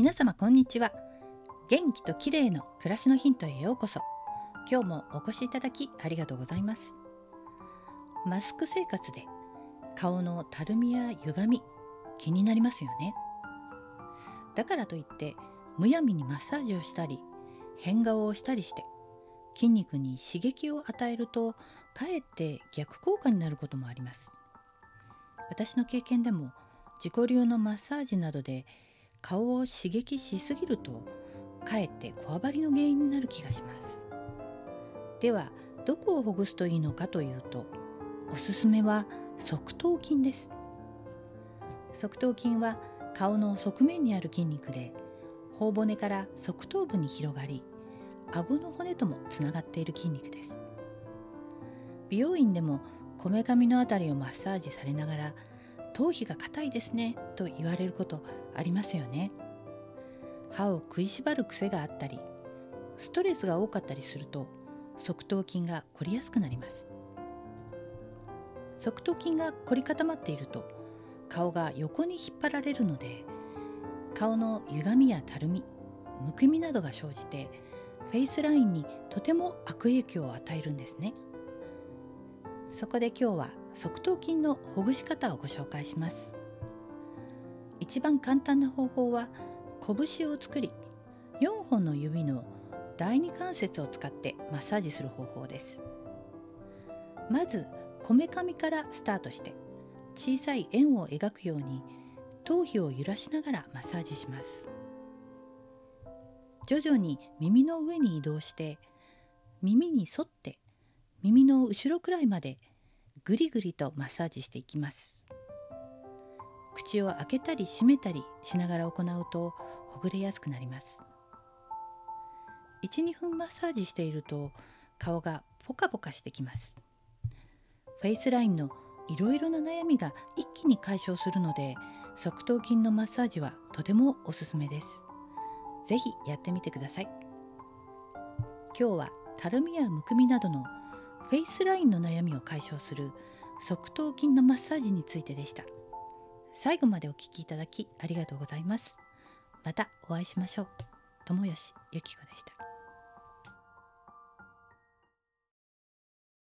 皆様こんにちは。元気と綺麗の暮らしのヒントへようこそ。今日もお越しいただきありがとうございます。マスク生活で顔のたるみや歪み気になりますよね。だからといってむやみにマッサージをしたり変顔をしたりして筋肉に刺激を与えるとかえって逆効果になることもあります。私の経験でも自己流のマッサージなどで顔を刺激しすぎるとかえってこわばりの原因になる気がします。ではどこをほぐすといいのかというとおすすめは側頭筋です。側頭筋は顔の側面にある筋肉で頬骨から側頭部に広がり顎の骨ともつながっている筋肉です。美容院でもこめかみのあたりをマッサージされながら頭皮が硬いですねと言われることありますよね。歯を食いしばる癖があったりストレスが多かったりすると側頭筋が凝りやすくなります。側頭筋が凝り固まっていると顔が横に引っ張られるので顔の歪みやたるみむくみなどが生じてフェイスラインにとても悪影響を与えるんですね。そこで今日は側頭筋のほぐし方をご紹介します。一番簡単な方法は拳を作り4本の指の第二関節を使ってマッサージする方法です。まずこめかみからスタートして小さい円を描くように頭皮を揺らしながらマッサージします。徐々に耳の上に移動して耳に沿って耳の後ろくらいまでぐりぐりとマッサージしていきます。口を開けたり閉めたりしながら行うとほぐれやすくなります。12分マッサージしていると顔がポカポカしてきます。フェイスラインのいろいろな悩みが一気に解消するので側頭筋のマッサージはとてもおすすめです。ぜひやってみてください。今日はたるみやむくみなどのフェイスラインの悩みを解消する側頭筋のマッサージについてでした。最後までお聞きいただきありがとうございます。またお会いしましょう。友吉ゆき子でした。